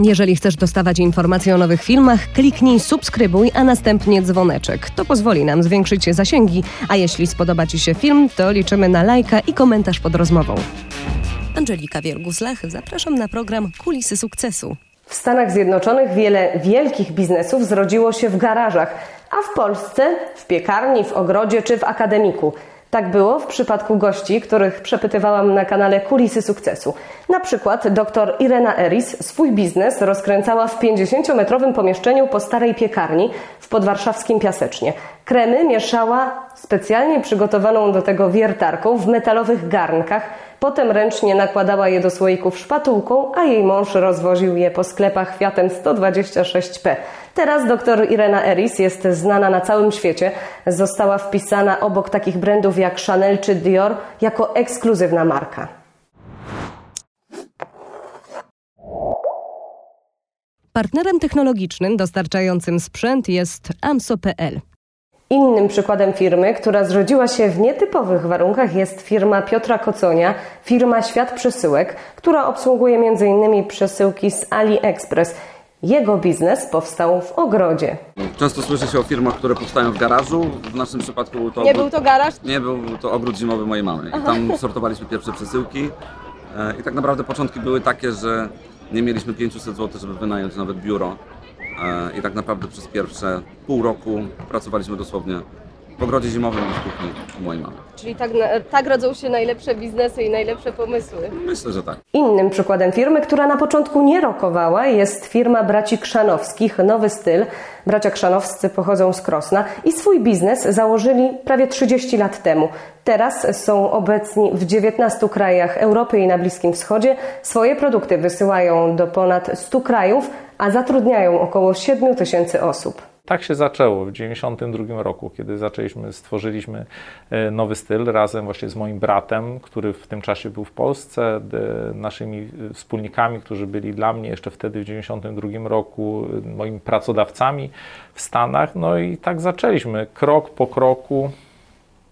Jeżeli chcesz dostawać informacje o nowych filmach, kliknij subskrybuj, a następnie dzwoneczek. To pozwoli nam zwiększyć zasięgi, a jeśli spodoba Ci się film, to liczymy na lajka i komentarz pod rozmową. Angelika Wiergus-Lach, zapraszam na program Kulisy Sukcesu. W Stanach Zjednoczonych wiele wielkich biznesów zrodziło się w garażach, a w Polsce w piekarni, w ogrodzie czy w akademiku. Tak było w przypadku gości, których przepytywałam na kanale Kulisy Sukcesu. Na przykład dr Irena Eris swój biznes rozkręcała w 50-metrowym pomieszczeniu po starej piekarni w podwarszawskim Piasecznie. Kremy mieszała specjalnie przygotowaną do tego wiertarką w metalowych garnkach, Potem ręcznie nakładała je do słoików szpatułką, a jej mąż rozwoził je po sklepach Fiatem 126P. Teraz dr Irena Eris jest znana na całym świecie. Została wpisana obok takich brandów jak Chanel czy Dior jako ekskluzywna marka. Partnerem technologicznym dostarczającym sprzęt jest AMSO.pl. Innym przykładem firmy, która zrodziła się w nietypowych warunkach jest firma Piotra Koconia, firma Świat Przesyłek, która obsługuje m.in. przesyłki z AliExpress. Jego biznes powstał w ogrodzie. Często słyszy się o firmach, które powstają w garażu. W naszym przypadku to. Nie był to garaż? Nie był to ogród zimowy mojej mamy. I tam sortowaliśmy pierwsze przesyłki. E, I tak naprawdę początki były takie, że nie mieliśmy 500 zł, żeby wynająć nawet biuro. E, I tak naprawdę przez pierwsze pół roku pracowaliśmy dosłownie w ogrodzie zimowym i w kuchni mojej mamy. Czyli tak, tak rodzą się najlepsze biznesy i najlepsze pomysły. Myślę, że tak. Innym przykładem firmy, która na początku nie rokowała, jest firma braci Krzanowskich, Nowy Styl. Bracia Krzanowscy pochodzą z Krosna i swój biznes założyli prawie 30 lat temu. Teraz są obecni w 19 krajach Europy i na Bliskim Wschodzie. Swoje produkty wysyłają do ponad 100 krajów, a zatrudniają około 7 tysięcy osób. Tak się zaczęło w 1992 roku, kiedy zaczęliśmy, stworzyliśmy e, nowy styl razem właśnie z moim bratem, który w tym czasie był w Polsce, naszymi e, wspólnikami, którzy byli dla mnie jeszcze wtedy w 1992 roku e, moimi pracodawcami w Stanach. No i tak zaczęliśmy krok po kroku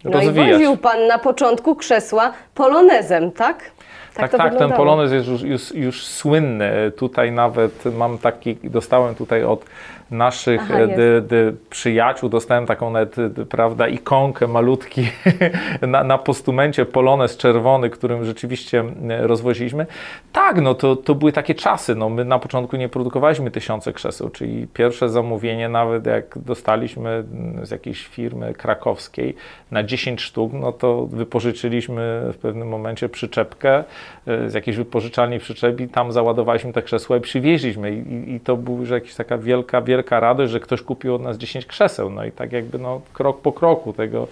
rozwijać. No i woził Pan na początku krzesła polonezem, tak? Tak, tak, tak ten polonez jest już, już, już, słynny. Tutaj nawet mam taki, dostałem tutaj od naszych Aha, d, d, przyjaciół, dostałem taką nawet, prawda, ikonkę malutki na, na postumencie polonez czerwony, którym rzeczywiście rozwoziliśmy. Tak, no to, to były takie czasy. No, my na początku nie produkowaliśmy tysiące krzeseł, czyli pierwsze zamówienie nawet jak dostaliśmy z jakiejś firmy krakowskiej na 10 sztuk, no to wypożyczyliśmy w pewnym momencie przyczepkę e, z jakiejś wypożyczalni przyczepi, tam załadowaliśmy te krzesła i przywieźliśmy i, i to była już jakaś taka wielka, wielka radość, że ktoś kupił od nas 10 krzeseł, no i tak jakby no, krok po kroku tego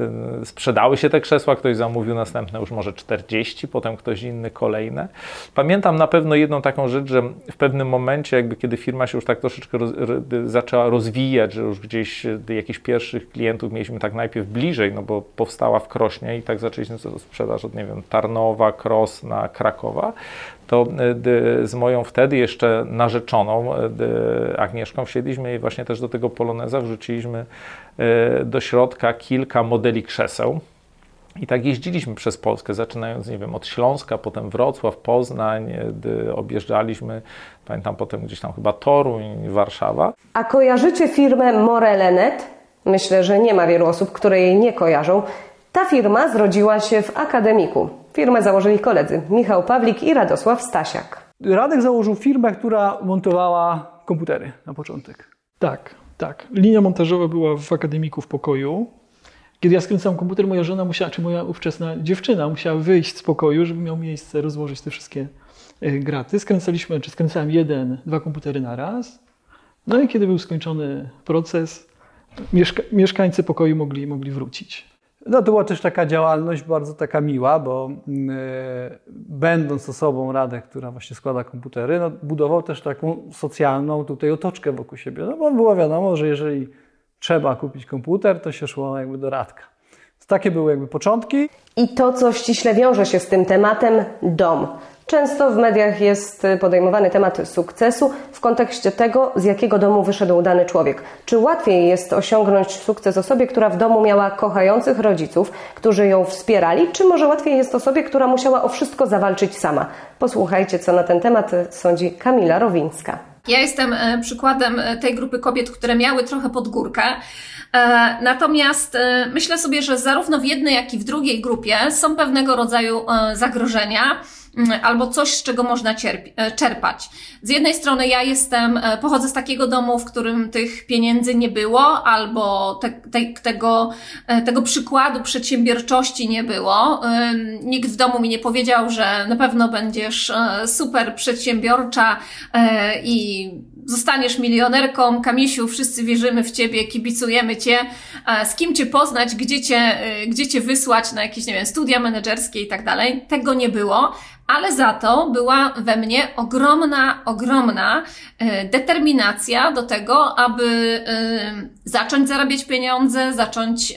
e, sprzedały się te krzesła, ktoś zamówił następne już może 40, potem ktoś inny kolejne. Pamiętam na pewno jedną taką rzecz, że w pewnym momencie jakby kiedy firma się już tak troszeczkę roz, zaczęła rozwijać, że już gdzieś jakichś pierwszych klientów mieliśmy tak najpierw bliżej, no bo powstała w Krośnie i tak zaczęliśmy sprzedaż od, nie wiem, Tarnowa, Krosna, Krakowa, to e, z moją wtedy jeszcze narzeczoną Agnieszką wsiedliśmy i właśnie też do tego Poloneza wrzuciliśmy e, do środka kilka modeli krzeseł. I tak jeździliśmy przez Polskę, zaczynając, nie wiem, od Śląska, potem Wrocław, Poznań, objeżdżaliśmy, pamiętam potem gdzieś tam chyba Toruń, Warszawa. A kojarzycie firmę Morelenet? Myślę, że nie ma wielu osób, które jej nie kojarzą. Ta firma zrodziła się w akademiku. Firmę założyli koledzy Michał Pawlik i Radosław Stasiak. Radek założył firmę, która montowała komputery na początek. Tak, tak. Linia montażowa była w akademiku w pokoju. Kiedy ja skręcałem komputer, moja żona musiała, czy moja ówczesna dziewczyna musiała wyjść z pokoju, żeby miał miejsce rozłożyć te wszystkie e, graty. Skręcaliśmy, czy skręcałem jeden, dwa komputery na raz. No i kiedy był skończony proces, mieszka mieszkańcy pokoju mogli, mogli wrócić. No to była też taka działalność bardzo taka miła, bo yy, będąc osobą Radę, która właśnie składa komputery, no, budował też taką socjalną tutaj otoczkę wokół siebie. No bo było wiadomo, że jeżeli trzeba kupić komputer, to się szło jakby do Radka. Takie były jakby początki. I to, co ściśle wiąże się z tym tematem, dom. Często w mediach jest podejmowany temat sukcesu w kontekście tego, z jakiego domu wyszedł dany człowiek. Czy łatwiej jest osiągnąć sukces osobie, która w domu miała kochających rodziców, którzy ją wspierali, czy może łatwiej jest osobie, która musiała o wszystko zawalczyć sama? Posłuchajcie, co na ten temat sądzi Kamila Rowińska. Ja jestem e, przykładem e, tej grupy kobiet, które miały trochę pod górkę. E, natomiast myślę sobie, że zarówno w jednej, jak i w drugiej grupie są pewnego rodzaju zagrożenia. Mm, albo coś, z czego można e, czerpać. Z jednej strony ja jestem, e, pochodzę z takiego domu, w którym tych pieniędzy nie było, albo te, te, tego, e, tego przykładu przedsiębiorczości nie było. Nikt w domu mi nie powiedział, że na pewno będziesz super przedsiębiorcza i zostaniesz milionerką. Kamisiu, wszyscy wierzymy w ciebie, kibicujemy cię. Z kim cię poznać, gdzie cię, gdzie cię wysłać na jakieś, nie wiem, studia menedżerskie i tak dalej. Tego nie było ale za to była we mnie ogromna, ogromna e, determinacja do tego, aby e, zacząć zarabiać pieniądze, zacząć e,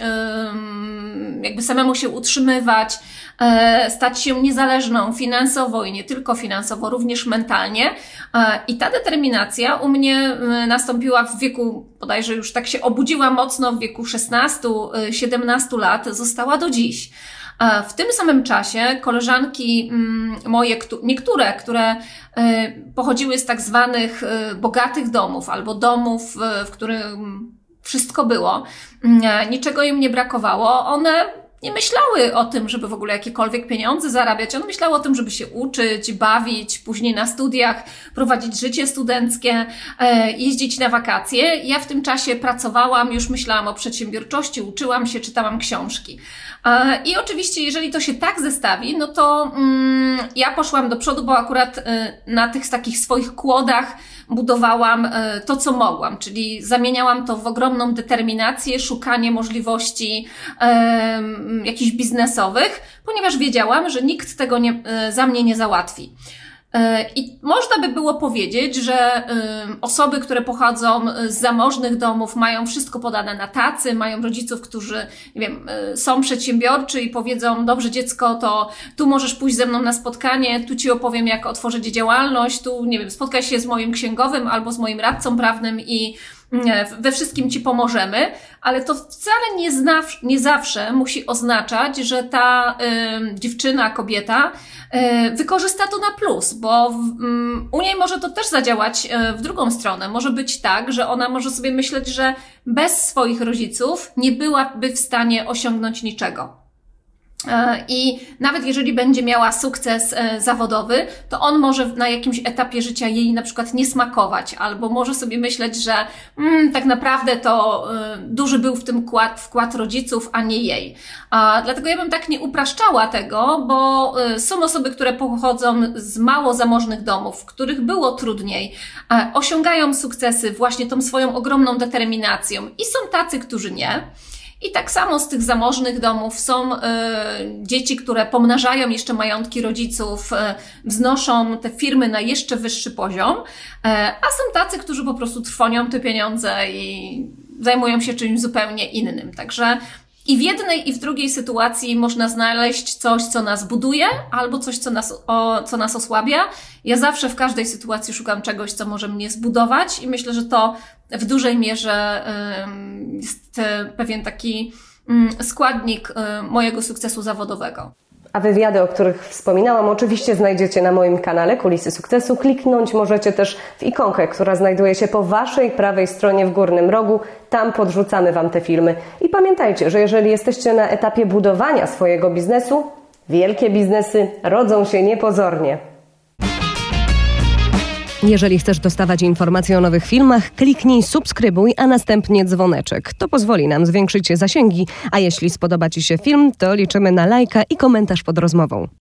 jakby samemu się utrzymywać, stać się niezależną finansowo i nie tylko finansowo, również mentalnie. I ta determinacja u mnie nastąpiła w wieku, bodajże już tak się obudziła mocno w wieku 16-17 lat, została do dziś. W tym samym czasie koleżanki mm, moje, niektóre, które y, pochodziły z tak zwanych y, bogatych domów albo domów, y, w których wszystko było, mm, niczego im nie brakowało, one nie myślały o tym, żeby w ogóle jakiekolwiek pieniądze zarabiać. One myślały o tym, żeby się uczyć, bawić, później na studiach, prowadzić życie studenckie, e, jeździć na wakacje. Ja w tym czasie pracowałam, już myślałam o przedsiębiorczości, uczyłam się, czytałam książki. E, I oczywiście, jeżeli to się tak zestawi, no to mm, ja poszłam do przodu, bo akurat e, na tych takich swoich kłodach budowałam to, co mogłam, czyli zamieniałam to w ogromną determinację, szukanie możliwości jakichś biznesowych, ponieważ wiedziałam, że nikt tego nie, e, za mnie nie załatwi. E, I można by było powiedzieć, że osoby, które pochodzą z zamożnych domów, mają wszystko podane na tacy, mają rodziców, którzy, nie wiem, są przedsiębiorczy i powiedzą, dobrze dziecko, to tu możesz pójść ze mną na spotkanie, tu ci opowiem, jak otworzyć działalność, tu, nie wiem, spotkaj się z moim księgowym albo z moim radcą prawnym i we wszystkim Ci pomożemy, ale to wcale nie, nie zawsze musi oznaczać, że ta y, dziewczyna, kobieta y, wykorzysta to na plus, bo w, y, u niej może to też zadziałać y, w drugą stronę. Może być tak, że ona może sobie myśleć, że bez swoich rodziców nie byłaby w stanie osiągnąć niczego. E, I nawet jeżeli będzie miała sukces e, zawodowy, to on może na jakimś etapie życia jej na przykład nie smakować, albo może sobie myśleć, że mm, tak naprawdę to y, duży był w tym wkład, wkład rodziców, a nie jej. Dlatego ja bym tak nie upraszczała tego, bo są osoby, które pochodzą z mało zamożnych domów, w których było trudniej, osiągają sukcesy właśnie tą swoją ogromną determinacją i są tacy, którzy nie. I tak samo z tych zamożnych domów są y, dzieci, które pomnażają jeszcze majątki rodziców, y, wznoszą te firmy na jeszcze wyższy poziom, y, a są tacy, którzy po prostu trwonią te pieniądze i zajmują się czymś zupełnie innym. Także i w jednej, i w drugiej sytuacji można znaleźć coś, co nas buduje, albo coś, co nas, o, co nas osłabia. Ja zawsze w każdej sytuacji szukam czegoś, co może mnie zbudować, i myślę, że to w dużej mierze jest e, pewien taki mm, składnik e, mojego sukcesu zawodowego. A wywiady, o których wspominałam, oczywiście znajdziecie na moim kanale Kulisy Sukcesu. Kliknąć możecie też w ikonkę, która znajduje się po Waszej prawej stronie w górnym rogu. Tam podrzucamy Wam te filmy. I pamiętajcie, że jeżeli jesteście na etapie budowania swojego biznesu, wielkie biznesy rodzą się niepozornie. Jeżeli chcesz dostawać informacje o nowych filmach, kliknij subskrybuj, a następnie dzwoneczek. To pozwoli nam zwiększyć zasięgi, a jeśli spodoba Ci się film, to liczymy na lajka i komentarz pod rozmową.